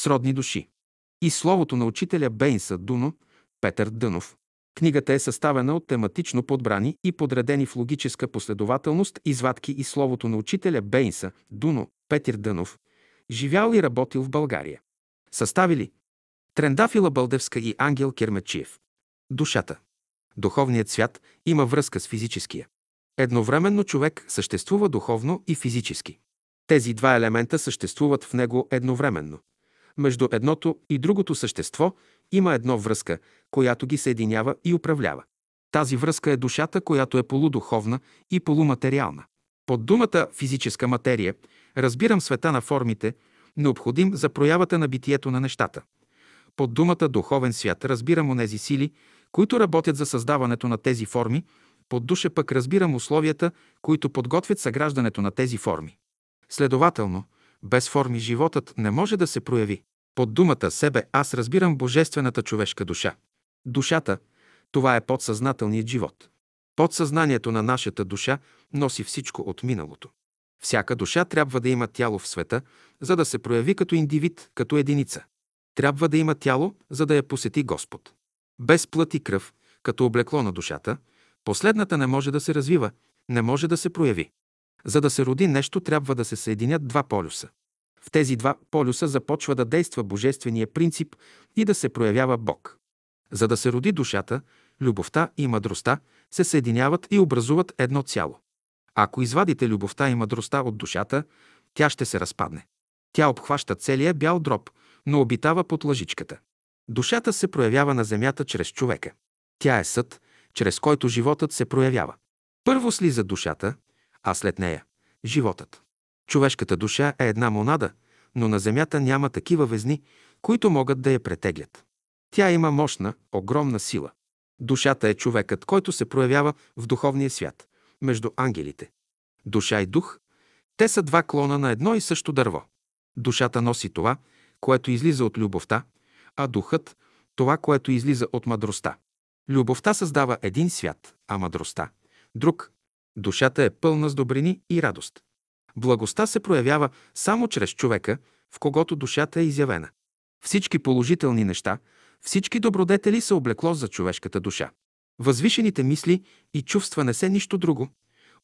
Сродни души. И словото на учителя Бейнса Дуно, Петър Дънов. Книгата е съставена от тематично подбрани и подредени в логическа последователност извадки и словото на учителя Бейнса Дуно, Петър Дънов, живял и работил в България. Съставили Трендафила Бълдевска и Ангел Кермечиев. Душата. Духовният свят има връзка с физическия. Едновременно човек съществува духовно и физически. Тези два елемента съществуват в него едновременно. Между едното и другото същество има едно връзка, която ги съединява и управлява. Тази връзка е душата, която е полудуховна и полуматериална. Под думата физическа материя разбирам света на формите, необходим за проявата на битието на нещата. Под думата духовен свят разбирам онези сили, които работят за създаването на тези форми, под душа пък разбирам условията, които подготвят съграждането на тези форми. Следователно, без форми животът не може да се прояви. Под думата себе аз разбирам божествената човешка душа. Душата – това е подсъзнателният живот. Подсъзнанието на нашата душа носи всичко от миналото. Всяка душа трябва да има тяло в света, за да се прояви като индивид, като единица. Трябва да има тяло, за да я посети Господ. Без плът и кръв, като облекло на душата, последната не може да се развива, не може да се прояви. За да се роди нещо, трябва да се съединят два полюса. В тези два полюса започва да действа божествения принцип и да се проявява Бог. За да се роди душата, любовта и мъдростта се съединяват и образуват едно цяло. Ако извадите любовта и мъдростта от душата, тя ще се разпадне. Тя обхваща целия бял дроб, но обитава под лъжичката. Душата се проявява на земята чрез човека. Тя е съд, чрез който животът се проявява. Първо слиза душата, а след нея – животът. Човешката душа е една монада, но на земята няма такива везни, които могат да я претеглят. Тя има мощна, огромна сила. Душата е човекът, който се проявява в духовния свят, между ангелите. Душа и дух – те са два клона на едно и също дърво. Душата носи това, което излиза от любовта, а духът – това, което излиза от мъдростта. Любовта създава един свят, а мъдростта – друг. Душата е пълна с добрини и радост. Благостта се проявява само чрез човека, в когото душата е изявена. Всички положителни неща, всички добродетели са облекло за човешката душа. Възвишените мисли и чувства не се нищо друго,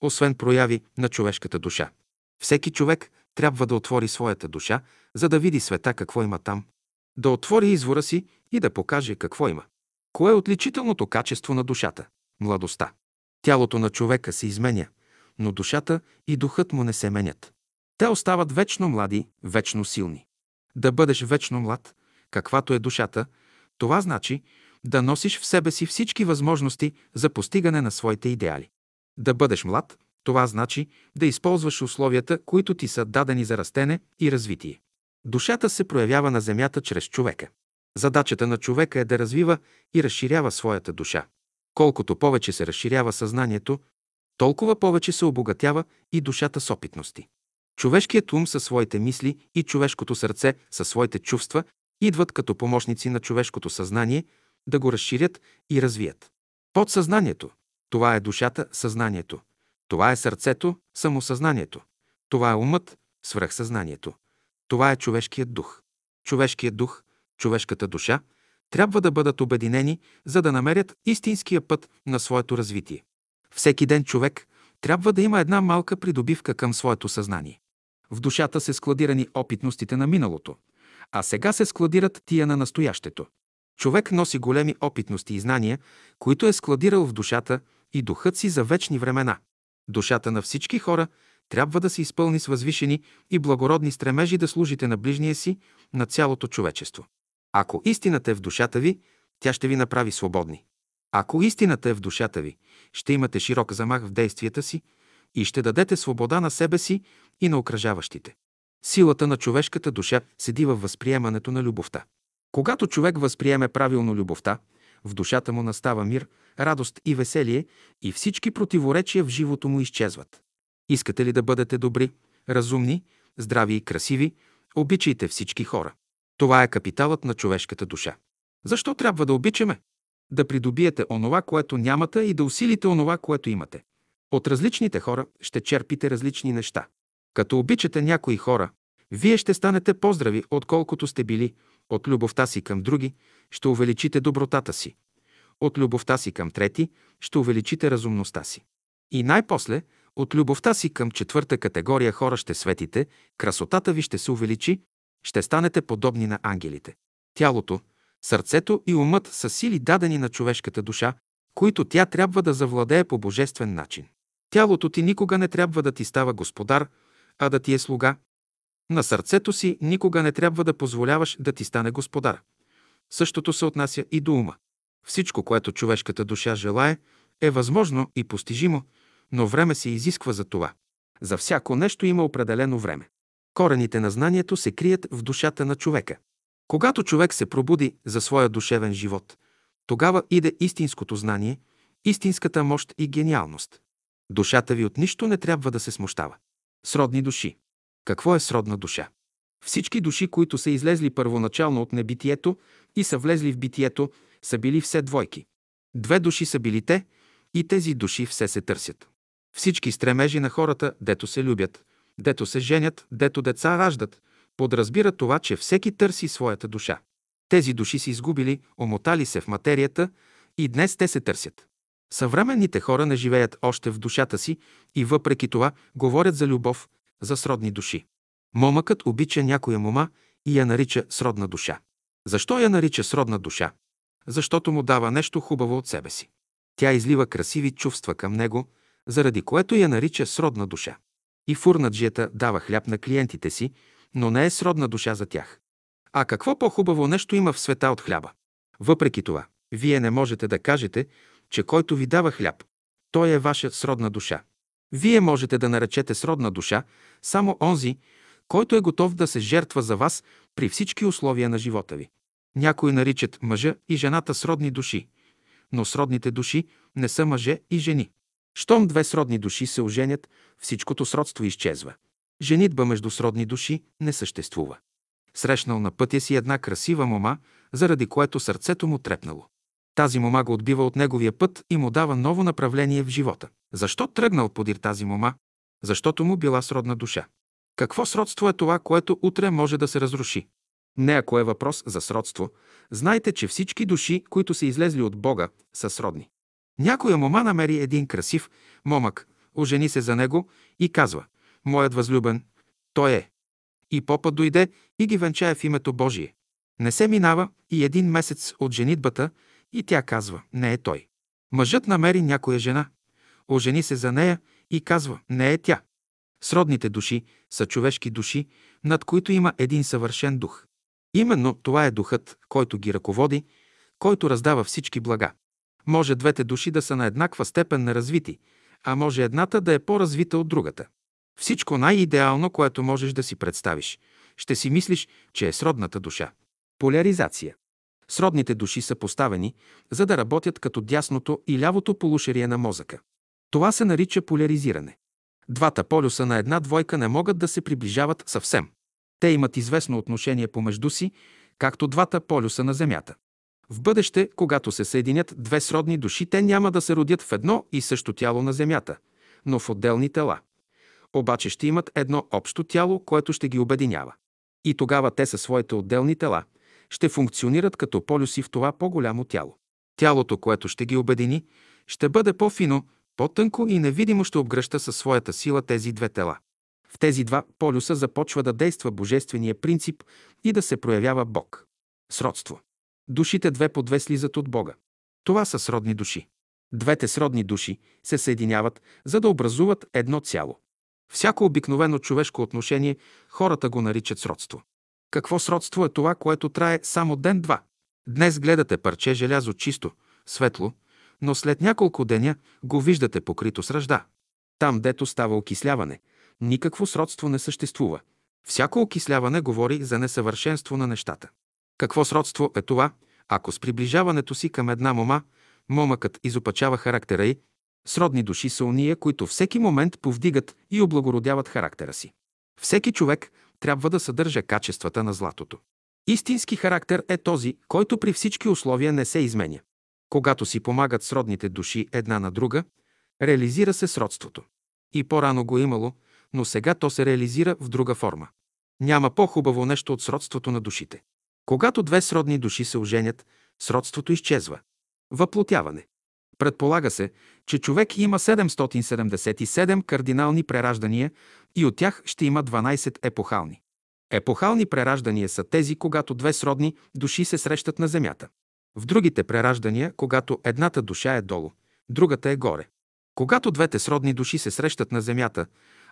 освен прояви на човешката душа. Всеки човек трябва да отвори своята душа, за да види света какво има там, да отвори извора си и да покаже какво има. Кое е отличителното качество на душата? Младостта. Тялото на човека се изменя, но душата и духът му не се менят. Те остават вечно млади, вечно силни. Да бъдеш вечно млад, каквато е душата, това значи да носиш в себе си всички възможности за постигане на своите идеали. Да бъдеш млад, това значи да използваш условията, които ти са дадени за растене и развитие. Душата се проявява на земята чрез човека. Задачата на човека е да развива и разширява своята душа. Колкото повече се разширява съзнанието, толкова повече се обогатява и душата с опитности. Човешкият ум със своите мисли и човешкото сърце със своите чувства идват като помощници на човешкото съзнание да го разширят и развият. Подсъзнанието – това е душата, съзнанието. Това е сърцето, самосъзнанието. Това е умът, свръхсъзнанието. Това е човешкият дух. Човешкият дух, човешката душа трябва да бъдат обединени, за да намерят истинския път на своето развитие. Всеки ден човек трябва да има една малка придобивка към своето съзнание. В душата се складирани опитностите на миналото, а сега се складират тия на настоящето. Човек носи големи опитности и знания, които е складирал в душата и духът си за вечни времена. Душата на всички хора трябва да се изпълни с възвишени и благородни стремежи да служите на ближния си, на цялото човечество. Ако истината е в душата ви, тя ще ви направи свободни. Ако истината е в душата ви, ще имате широк замах в действията си и ще дадете свобода на себе си и на окръжаващите. Силата на човешката душа седи във възприемането на любовта. Когато човек възприеме правилно любовта, в душата му настава мир, радост и веселие и всички противоречия в живото му изчезват. Искате ли да бъдете добри, разумни, здрави и красиви, обичайте всички хора. Това е капиталът на човешката душа. Защо трябва да обичаме? Да придобиете онова, което нямате и да усилите онова, което имате. От различните хора ще черпите различни неща. Като обичате някои хора, Вие ще станете поздрави, отколкото сте били. От любовта си към други ще увеличите добротата си. От любовта си към трети ще увеличите разумността си. И най-после, от любовта си към четвърта категория хора ще светите, красотата ви ще се увеличи, ще станете подобни на ангелите. Тялото, сърцето и умът са сили дадени на човешката душа, които тя трябва да завладее по божествен начин. Тялото ти никога не трябва да ти става господар, а да ти е слуга. На сърцето си никога не трябва да позволяваш да ти стане господар. Същото се отнася и до ума. Всичко, което човешката душа желае, е възможно и постижимо, но време се изисква за това. За всяко нещо има определено време. Корените на знанието се крият в душата на човека. Когато човек се пробуди за своя душевен живот, тогава иде истинското знание, истинската мощ и гениалност. Душата ви от нищо не трябва да се смущава. Сродни души. Какво е сродна душа? Всички души, които са излезли първоначално от небитието и са влезли в битието, са били все двойки. Две души са били те и тези души все се търсят. Всички стремежи на хората, дето се любят, дето се женят, дето деца раждат, подразбира това, че всеки търси своята душа. Тези души са изгубили, омотали се в материята и днес те се търсят. Съвременните хора не живеят още в душата си и въпреки това говорят за любов, за сродни души. Момъкът обича някоя мома и я нарича сродна душа. Защо я нарича сродна душа? Защото му дава нещо хубаво от себе си. Тя излива красиви чувства към него, заради което я нарича сродна душа. И фурнаджията дава хляб на клиентите си, но не е сродна душа за тях. А какво по-хубаво нещо има в света от хляба? Въпреки това, вие не можете да кажете, че който ви дава хляб, той е ваша сродна душа. Вие можете да наречете сродна душа само онзи, който е готов да се жертва за вас при всички условия на живота ви. Някои наричат мъжа и жената сродни души, но сродните души не са мъже и жени. Щом две сродни души се оженят, всичкото сродство изчезва. Женитба между сродни души не съществува. Срещнал на пътя си една красива мома, заради което сърцето му трепнало. Тази мома го отбива от неговия път и му дава ново направление в живота. Защо тръгнал подир тази мома? Защото му била сродна душа. Какво сродство е това, което утре може да се разруши? Не ако е въпрос за сродство, знайте, че всички души, които са излезли от Бога, са сродни. Някоя мома намери един красив момък, ожени се за него и казва «Моят възлюбен, той е». И попа дойде и ги венчае в името Божие. Не се минава и един месец от женитбата и тя казва «Не е той». Мъжът намери някоя жена, ожени се за нея и казва «Не е тя». Сродните души са човешки души, над които има един съвършен дух. Именно това е духът, който ги ръководи, който раздава всички блага. Може двете души да са на еднаква степен на развити, а може едната да е по-развита от другата. Всичко най-идеално, което можеш да си представиш, ще си мислиш, че е сродната душа. Поляризация. Сродните души са поставени, за да работят като дясното и лявото полушарие на мозъка. Това се нарича поляризиране. Двата полюса на една двойка не могат да се приближават съвсем. Те имат известно отношение помежду си, както двата полюса на Земята. В бъдеще, когато се съединят две сродни души, те няма да се родят в едно и също тяло на Земята, но в отделни тела. Обаче ще имат едно общо тяло, което ще ги обединява. И тогава те със своите отделни тела ще функционират като полюси в това по-голямо тяло. Тялото, което ще ги обедини, ще бъде по-фино, по-тънко и невидимо ще обгръща със своята сила тези две тела. В тези два полюса започва да действа божествения принцип и да се проявява Бог. Сродство. Душите две по две слизат от Бога. Това са сродни души. Двете сродни души се съединяват, за да образуват едно цяло. Всяко обикновено човешко отношение хората го наричат сродство. Какво сродство е това, което трае само ден-два? Днес гледате парче желязо чисто, светло, но след няколко деня го виждате покрито с ръжда. Там, дето става окисляване, никакво сродство не съществува. Всяко окисляване говори за несъвършенство на нещата. Какво сродство е това, ако с приближаването си към една мома, момъкът изопачава характера й, сродни души са уния, които всеки момент повдигат и облагородяват характера си. Всеки човек трябва да съдържа качествата на златото. Истински характер е този, който при всички условия не се изменя. Когато си помагат сродните души една на друга, реализира се сродството. И по-рано го имало, но сега то се реализира в друга форма. Няма по-хубаво нещо от сродството на душите. Когато две сродни души се оженят, сродството изчезва. Въплотяване. Предполага се, че човек има 777 кардинални прераждания и от тях ще има 12 епохални. Епохални прераждания са тези, когато две сродни души се срещат на Земята. В другите прераждания, когато едната душа е долу, другата е горе. Когато двете сродни души се срещат на Земята,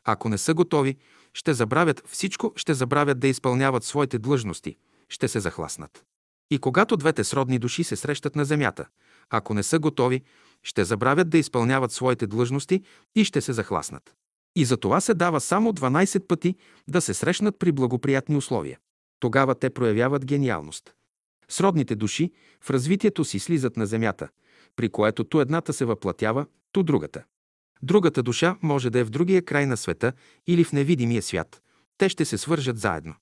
ако не са готови, ще забравят всичко, ще забравят да изпълняват своите длъжности, ще се захласнат. И когато двете сродни души се срещат на Земята, ако не са готови, ще забравят да изпълняват своите длъжности и ще се захласнат. И за това се дава само 12 пъти да се срещнат при благоприятни условия. Тогава те проявяват гениалност. Сродните души в развитието си слизат на земята, при което ту едната се въплатява, ту другата. Другата душа може да е в другия край на света или в невидимия свят. Те ще се свържат заедно.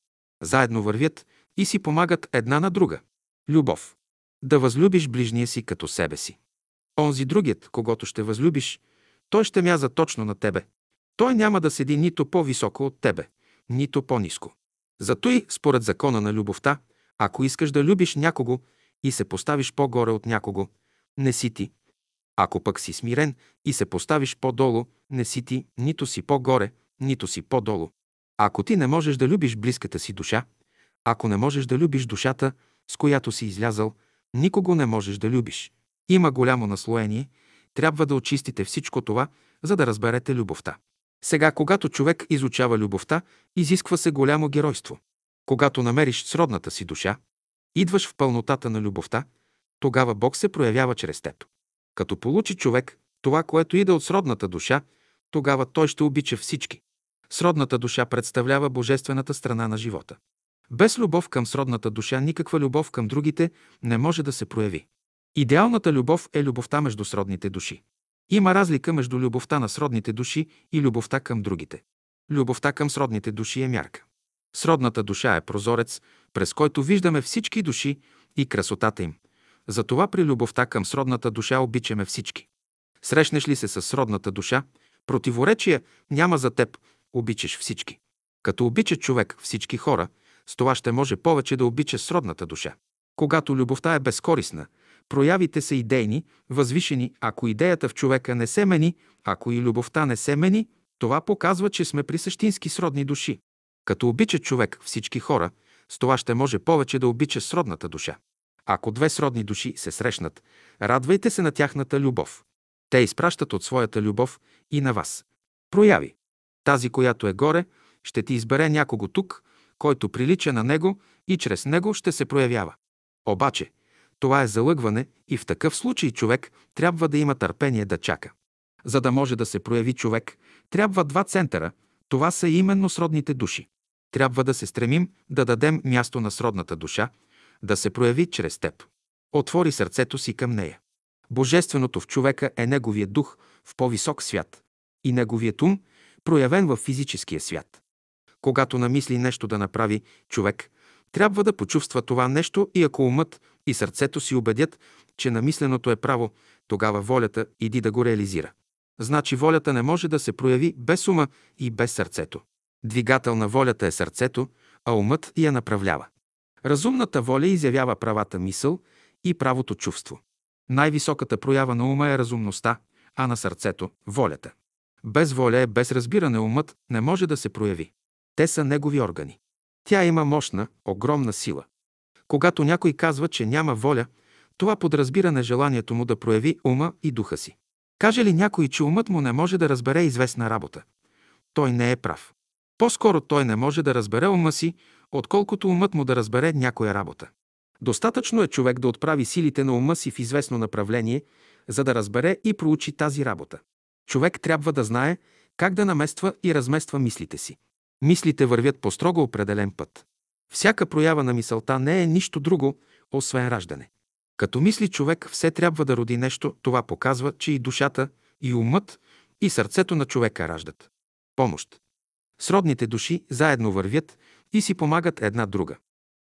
Заедно вървят и си помагат една на друга. Любов. Да възлюбиш ближния си като себе си. Онзи другият, когато ще възлюбиш, той ще мяза точно на тебе. Той няма да седи нито по-високо от тебе, нито по-низко. Зато и, според закона на любовта, ако искаш да любиш някого и се поставиш по-горе от някого, не си ти. Ако пък си смирен и се поставиш по-долу, не си ти, нито си по-горе, нито си по-долу. Ако ти не можеш да любиш близката си душа, ако не можеш да любиш душата, с която си излязал, никого не можеш да любиш. Има голямо наслоение, трябва да очистите всичко това, за да разберете любовта. Сега, когато човек изучава любовта, изисква се голямо геройство. Когато намериш сродната си душа, идваш в пълнотата на любовта, тогава Бог се проявява чрез теб. Като получи човек това, което иде от сродната душа, тогава той ще обича всички. Сродната душа представлява божествената страна на живота. Без любов към сродната душа никаква любов към другите не може да се прояви. Идеалната любов е любовта между сродните души. Има разлика между любовта на сродните души и любовта към другите. Любовта към сродните души е мярка. Сродната душа е прозорец, през който виждаме всички души и красотата им. Затова при любовта към сродната душа обичаме всички. Срещнеш ли се с сродната душа, противоречия няма за теб, обичаш всички. Като обича човек всички хора, с това ще може повече да обича сродната душа. Когато любовта е безкорисна, проявите са идейни, възвишени, ако идеята в човека не се мени, ако и любовта не се мени, това показва, че сме при същински сродни души. Като обича човек всички хора, с това ще може повече да обича сродната душа. Ако две сродни души се срещнат, радвайте се на тяхната любов. Те изпращат от своята любов и на вас. Прояви. Тази, която е горе, ще ти избере някого тук, който прилича на него и чрез него ще се проявява. Обаче, това е залъгване и в такъв случай човек трябва да има търпение да чака. За да може да се прояви човек, трябва два центъра. Това са именно сродните души. Трябва да се стремим да дадем място на сродната душа, да се прояви чрез теб. Отвори сърцето си към нея. Божественото в човека е неговия дух в по-висок свят и неговият ум, проявен в физическия свят. Когато намисли нещо да направи човек, трябва да почувства това нещо и ако умът и сърцето си убедят, че намисленото е право, тогава волята иди да го реализира. Значи волята не може да се прояви без ума и без сърцето. Двигател на волята е сърцето, а умът я направлява. Разумната воля изявява правата мисъл и правото чувство. Най-високата проява на ума е разумността, а на сърцето – волята. Без воля е без разбиране умът не може да се прояви. Те са негови органи. Тя има мощна, огромна сила. Когато някой казва, че няма воля, това подразбира нежеланието му да прояви ума и духа си. Каже ли някой, че умът му не може да разбере известна работа? Той не е прав. По-скоро той не може да разбере ума си, отколкото умът му да разбере някоя работа. Достатъчно е човек да отправи силите на ума си в известно направление, за да разбере и проучи тази работа. Човек трябва да знае как да намества и размества мислите си. Мислите вървят по строго определен път. Всяка проява на мисълта не е нищо друго, освен раждане. Като мисли човек, все трябва да роди нещо, това показва, че и душата, и умът, и сърцето на човека раждат. Помощ. Сродните души заедно вървят и си помагат една друга.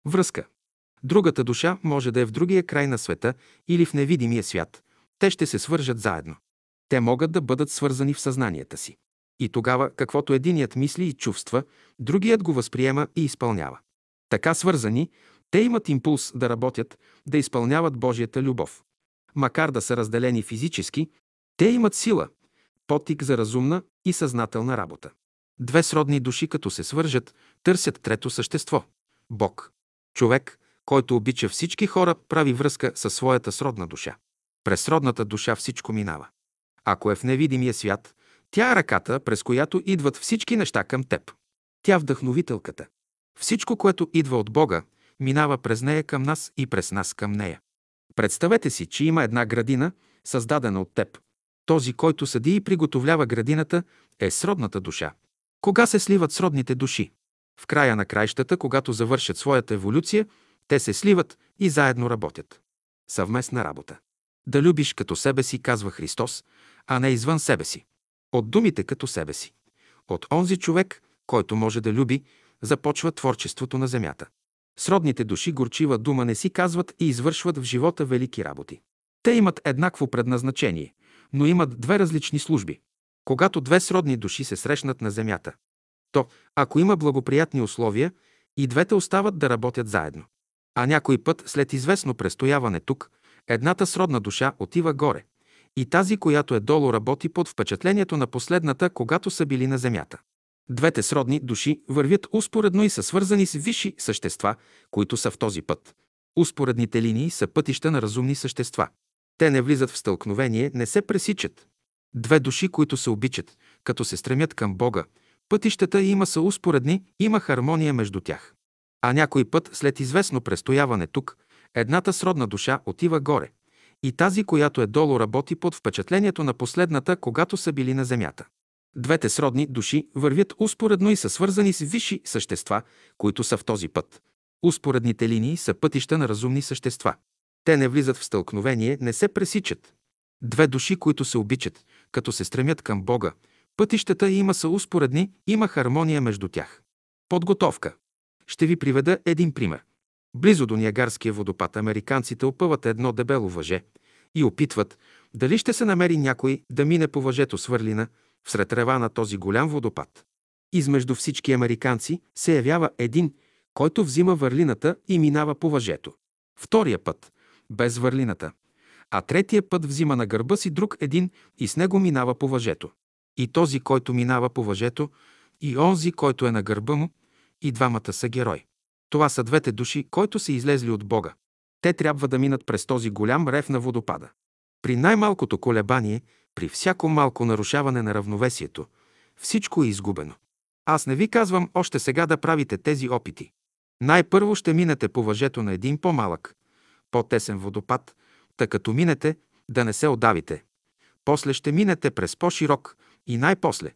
Връзка. Другата душа може да е в другия край на света или в невидимия свят. Те ще се свържат заедно. Те могат да бъдат свързани в съзнанията си. И тогава, каквото единият мисли и чувства, другият го възприема и изпълнява. Така свързани, те имат импулс да работят, да изпълняват Божията любов. Макар да са разделени физически, те имат сила, потик за разумна и съзнателна работа. Две сродни души, като се свържат, търсят трето същество – Бог. Човек, който обича всички хора, прави връзка със своята сродна душа. През сродната душа всичко минава. Ако е в невидимия свят, тя е ръката, през която идват всички неща към теб. Тя вдъхновителката. Всичко, което идва от Бога, минава през нея към нас и през нас към нея. Представете си, че има една градина, създадена от теб. Този, който съди и приготовлява градината, е сродната душа. Кога се сливат сродните души? В края на краищата, когато завършат своята еволюция, те се сливат и заедно работят. Съвместна работа. Да любиш като себе си, казва Христос, а не извън себе си. От думите като себе си. От онзи човек, който може да люби, започва творчеството на земята. Сродните души горчива дума не си казват и извършват в живота велики работи. Те имат еднакво предназначение, но имат две различни служби. Когато две сродни души се срещнат на земята, то, ако има благоприятни условия, и двете остават да работят заедно. А някой път, след известно престояване тук, едната сродна душа отива горе и тази, която е долу, работи под впечатлението на последната, когато са били на земята. Двете сродни души вървят успоредно и са свързани с висши същества, които са в този път. Успоредните линии са пътища на разумни същества. Те не влизат в стълкновение, не се пресичат. Две души, които се обичат, като се стремят към Бога, пътищата има са успоредни, има хармония между тях. А някой път, след известно престояване тук, едната сродна душа отива горе и тази, която е долу, работи под впечатлението на последната, когато са били на земята. Двете сродни души вървят успоредно и са свързани с висши същества, които са в този път. Успоредните линии са пътища на разумни същества. Те не влизат в стълкновение, не се пресичат. Две души, които се обичат, като се стремят към Бога, пътищата има са успоредни, има хармония между тях. Подготовка. Ще ви приведа един пример. Близо до Ниагарския водопад американците опъват едно дебело въже и опитват дали ще се намери някой да мине по въжето свърлина всред рева на този голям водопад. Измежду всички американци се явява един, който взима върлината и минава по въжето. Втория път – без върлината. А третия път взима на гърба си друг един и с него минава по въжето. И този, който минава по въжето, и онзи, който е на гърба му, и двамата са герои. Това са двете души, които са излезли от Бога. Те трябва да минат през този голям рев на водопада. При най-малкото колебание, при всяко малко нарушаване на равновесието, всичко е изгубено. Аз не ви казвам още сега да правите тези опити. Най-първо ще минете по въжето на един по-малък, по-тесен водопад, та като минете, да не се отдавите. После ще минете през по-широк и най-после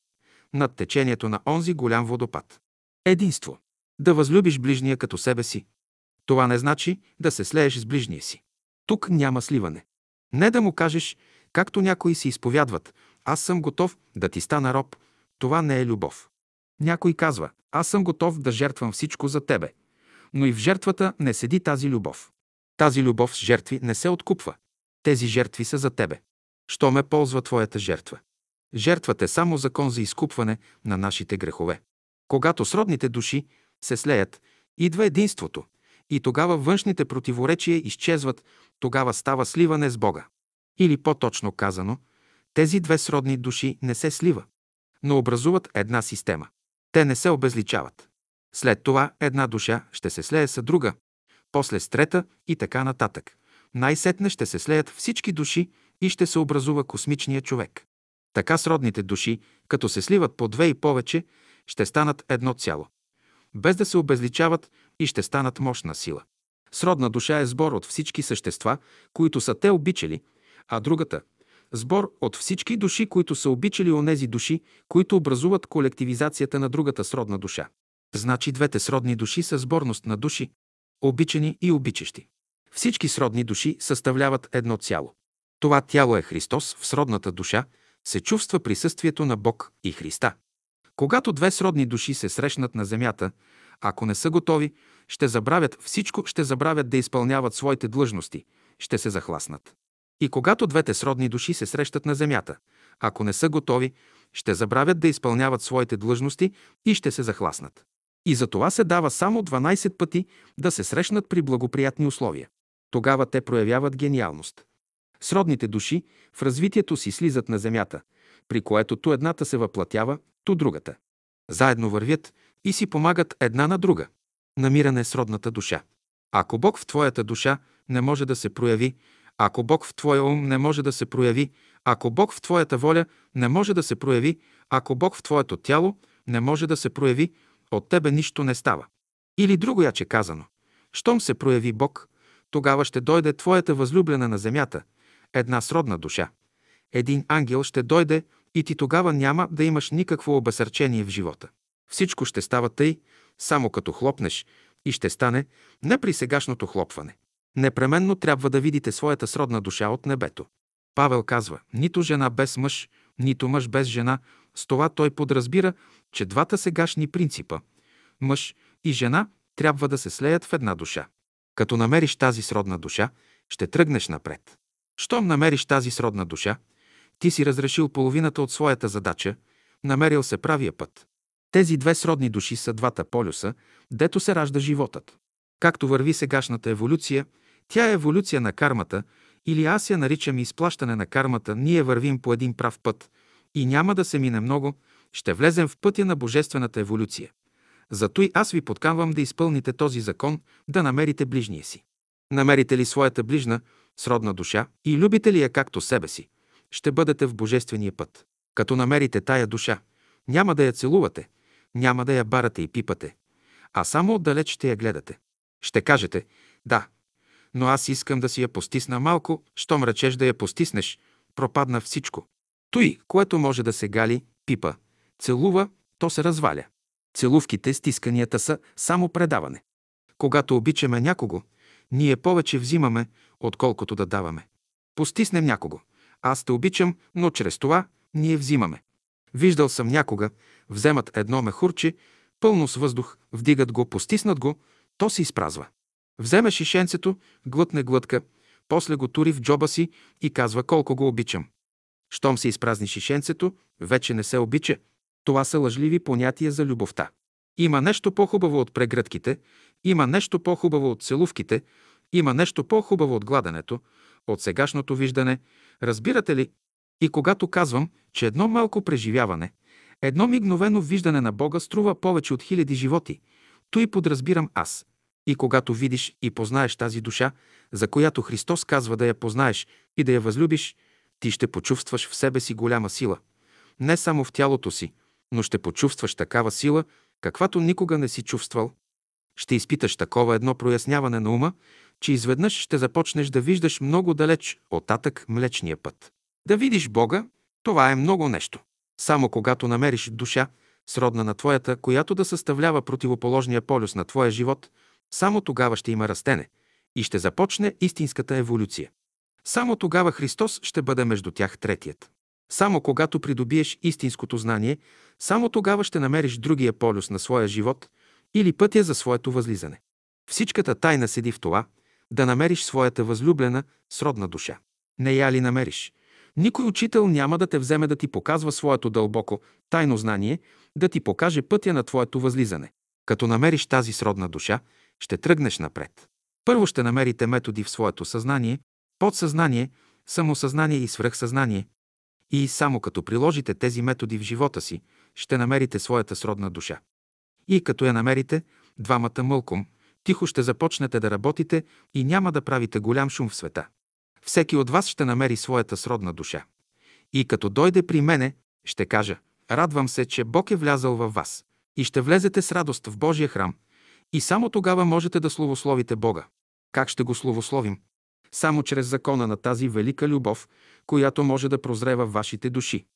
над течението на онзи голям водопад. Единство. Да възлюбиш ближния като себе си. Това не значи да се слееш с ближния си. Тук няма сливане. Не да му кажеш, както някои си изповядват, аз съм готов да ти стана роб. Това не е любов. Някой казва, аз съм готов да жертвам всичко за тебе. Но и в жертвата не седи тази любов. Тази любов с жертви не се откупва. Тези жертви са за тебе. Що ме ползва твоята жертва? Жертвата е само закон за изкупване на нашите грехове. Когато сродните души се слеят, идва единството и тогава външните противоречия изчезват, тогава става сливане с Бога. Или по-точно казано, тези две сродни души не се слива, но образуват една система. Те не се обезличават. След това една душа ще се слее с друга, после с трета и така нататък. Най-сетне ще се слеят всички души и ще се образува космичния човек. Така сродните души, като се сливат по две и повече, ще станат едно цяло. Без да се обезличават и ще станат мощна сила. Сродна душа е сбор от всички същества, които са те обичали, а другата – сбор от всички души, които са обичали онези души, които образуват колективизацията на другата сродна душа. Значи двете сродни души са сборност на души, обичани и обичащи. Всички сродни души съставляват едно цяло. Това тяло е Христос в сродната душа, се чувства присъствието на Бог и Христа. Когато две сродни души се срещнат на земята, ако не са готови, ще забравят всичко, ще забравят да изпълняват своите длъжности, ще се захласнат. И когато двете сродни души се срещат на земята, ако не са готови, ще забравят да изпълняват своите длъжности и ще се захласнат. И за това се дава само 12 пъти да се срещнат при благоприятни условия. Тогава те проявяват гениалност. Сродните души в развитието си слизат на земята, при което ту едната се въплатява, ту другата. Заедно вървят и си помагат една на друга. Намиране сродната душа. Ако Бог в твоята душа не може да се прояви, ако Бог в твоя ум не може да се прояви, ако Бог в твоята воля не може да се прояви, ако Бог в твоето тяло не може да се прояви, от тебе нищо не става. Или друго яче казано. Щом се прояви Бог, тогава ще дойде твоята възлюблена на земята, една сродна душа. Един ангел ще дойде и ти тогава няма да имаш никакво обесърчение в живота. Всичко ще става тъй, само като хлопнеш и ще стане не при сегашното хлопване. Непременно трябва да видите своята сродна душа от небето. Павел казва, нито жена без мъж, нито мъж без жена, с това той подразбира, че двата сегашни принципа – мъж и жена трябва да се слеят в една душа. Като намериш тази сродна душа, ще тръгнеш напред. Щом намериш тази сродна душа, ти си разрешил половината от своята задача, намерил се правия път. Тези две сродни души са двата полюса, дето се ражда животът. Както върви сегашната еволюция, тя е еволюция на кармата, или аз я наричам изплащане на кармата, ние вървим по един прав път и няма да се мине много, ще влезем в пътя на божествената еволюция. Зато аз ви подканвам да изпълните този закон, да намерите ближния си. Намерите ли своята ближна, сродна душа и любите ли я както себе си, ще бъдете в божествения път. Като намерите тая душа, няма да я целувате, няма да я барате и пипате, а само отдалеч ще я гледате. Ще кажете, да, но аз искам да си я постисна малко, щом речеш да я постиснеш, пропадна всичко. Той, което може да се гали, пипа, целува, то се разваля. Целувките, стисканията са само предаване. Когато обичаме някого, ние повече взимаме, отколкото да даваме. Постиснем някого. Аз те обичам, но чрез това ние взимаме. Виждал съм някога, вземат едно мехурче, пълно с въздух, вдигат го, постиснат го, то се изпразва. Вземе шишенцето, глътне глътка, после го тури в джоба си и казва колко го обичам. Щом се изпразни шишенцето, вече не се обича. Това са лъжливи понятия за любовта. Има нещо по-хубаво от прегръдките, има нещо по-хубаво от целувките, има нещо по-хубаво от гладенето, от сегашното виждане. Разбирате ли? И когато казвам, че едно малко преживяване, едно мигновено виждане на Бога струва повече от хиляди животи, то и подразбирам аз. И когато видиш и познаеш тази душа, за която Христос казва да я познаеш и да я възлюбиш, ти ще почувстваш в себе си голяма сила. Не само в тялото си, но ще почувстваш такава сила, каквато никога не си чувствал. Ще изпиташ такова едно проясняване на ума, че изведнъж ще започнеш да виждаш много далеч оттатък Млечния път. Да видиш Бога, това е много нещо. Само когато намериш душа, сродна на твоята, която да съставлява противоположния полюс на твоя живот, само тогава ще има растене и ще започне истинската еволюция. Само тогава Христос ще бъде между тях третият. Само когато придобиеш истинското знание, само тогава ще намериш другия полюс на своя живот или пътя за своето възлизане. Всичката тайна седи в това да намериш своята възлюблена, сродна душа. Не я ли намериш? Никой учител няма да те вземе да ти показва своето дълбоко, тайно знание, да ти покаже пътя на твоето възлизане. Като намериш тази сродна душа, ще тръгнеш напред. Първо ще намерите методи в своето съзнание, подсъзнание, самосъзнание и свръхсъзнание. И само като приложите тези методи в живота си, ще намерите своята сродна душа. И като я намерите, двамата мълком, тихо ще започнете да работите и няма да правите голям шум в света. Всеки от вас ще намери своята сродна душа. И като дойде при мене, ще кажа, радвам се, че Бог е влязал във вас. И ще влезете с радост в Божия храм. И само тогава можете да словословите Бога. Как ще го словословим? Само чрез закона на тази велика любов, която може да прозрева в вашите души.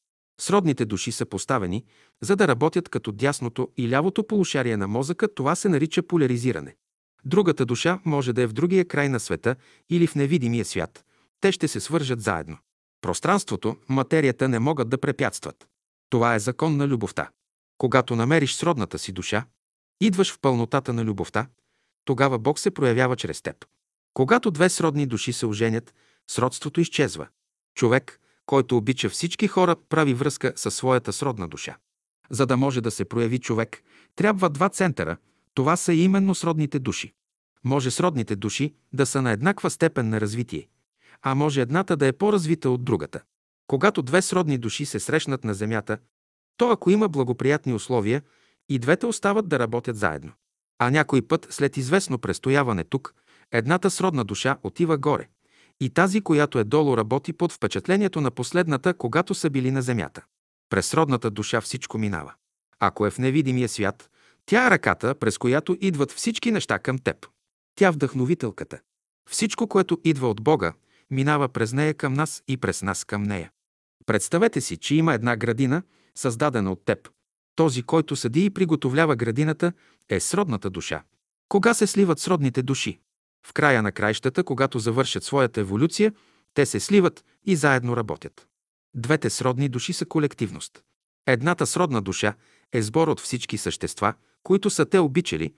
Сродните души са поставени, за да работят като дясното и лявото полушарие на мозъка, това се нарича поляризиране. Другата душа може да е в другия край на света или в невидимия свят. Те ще се свържат заедно. Пространството, материята не могат да препятстват. Това е закон на любовта. Когато намериш сродната си душа, идваш в пълнотата на любовта, тогава Бог се проявява чрез теб. Когато две сродни души се оженят, сродството изчезва. Човек, Който обича всички хора, прави връзка със своята сродна душа. За да може да се прояви човек, трябва два центъра. Това са именно сродните души. Може сродните души да са на еднаква степен на развитие, а може едната да е по-развита от другата. Когато две сродни души се срещнат на Земята, то ако има благоприятни условия, и двете остават да работят заедно. А някой път, след известно престояване тук, едната сродна душа отива горе и тази, която е долу, работи под впечатлението на последната, когато са били на земята. През сродната душа всичко минава. Ако е в невидимия свят, тя е ръката, през която идват всички неща към теб. Тя вдъхновителката. Всичко, което идва от Бога, минава през нея към нас и през нас към нея. Представете си, че има една градина, създадена от теб. Този, който съди и приготовлява градината, е сродната душа. Кога се сливат сродните души? В края на краищата, когато завършат своята еволюция, те се сливат и заедно работят. Двете сродни души са колективност. Едната сродна душа е сбор от всички същества, които са те обичали,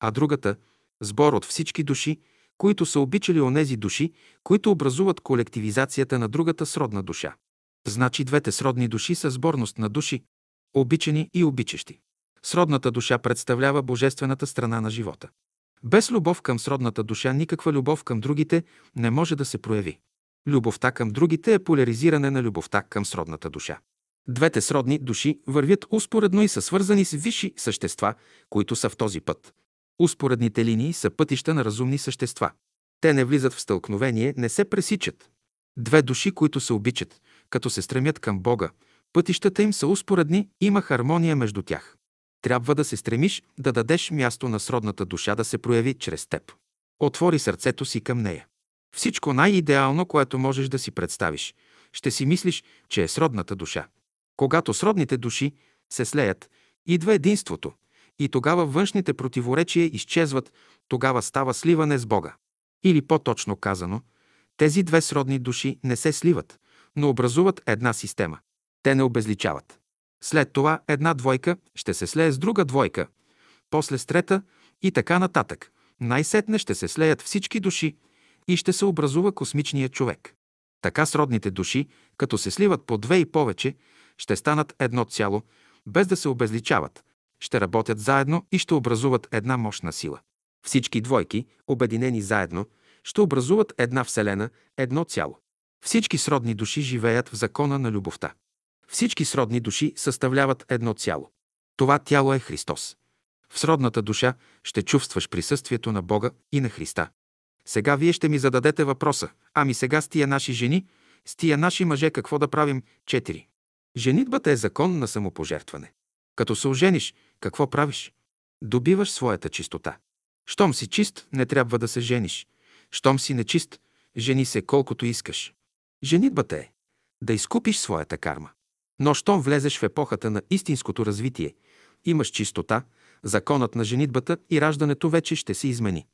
а другата – сбор от всички души, които са обичали онези души, които образуват колективизацията на другата сродна душа. Значи двете сродни души са сборност на души, обичани и обичащи. Сродната душа представлява божествената страна на живота. Без любов към сродната душа никаква любов към другите не може да се прояви. Любовта към другите е поляризиране на любовта към сродната душа. Двете сродни души вървят успоредно и са свързани с висши същества, които са в този път. Успоредните линии са пътища на разумни същества. Те не влизат в стълкновение, не се пресичат. Две души, които се обичат, като се стремят към Бога, пътищата им са успоредни, има хармония между тях. Трябва да се стремиш да дадеш място на сродната душа да се прояви чрез теб. Отвори сърцето си към нея. Всичко най-идеално, което можеш да си представиш, ще си мислиш, че е сродната душа. Когато сродните души се слеят, идва единството, и тогава външните противоречия изчезват, тогава става сливане с Бога. Или по-точно казано, тези две сродни души не се сливат, но образуват една система. Те не обезличават. След това една двойка ще се слее с друга двойка, после с трета и така нататък. Най-сетне ще се слеят всички души и ще се образува космичният човек. Така сродните души, като се сливат по две и повече, ще станат едно цяло, без да се обезличават, ще работят заедно и ще образуват една мощна сила. Всички двойки, обединени заедно, ще образуват една вселена, едно цяло. Всички сродни души живеят в закона на любовта. Всички сродни души съставляват едно цяло. Това тяло е Христос. В сродната душа ще чувстваш присъствието на Бога и на Христа. Сега вие ще ми зададете въпроса. Ами сега с тия наши жени, с тия наши мъже какво да правим? Четири. Женитбата е закон на самопожертване. Като се ожениш, какво правиш? Добиваш своята чистота. Щом си чист, не трябва да се жениш. Щом си нечист, жени се колкото искаш. Женитбата е да изкупиш своята карма. Но щом влезеш в епохата на истинското развитие, имаш чистота, законът на женитбата и раждането вече ще се измени.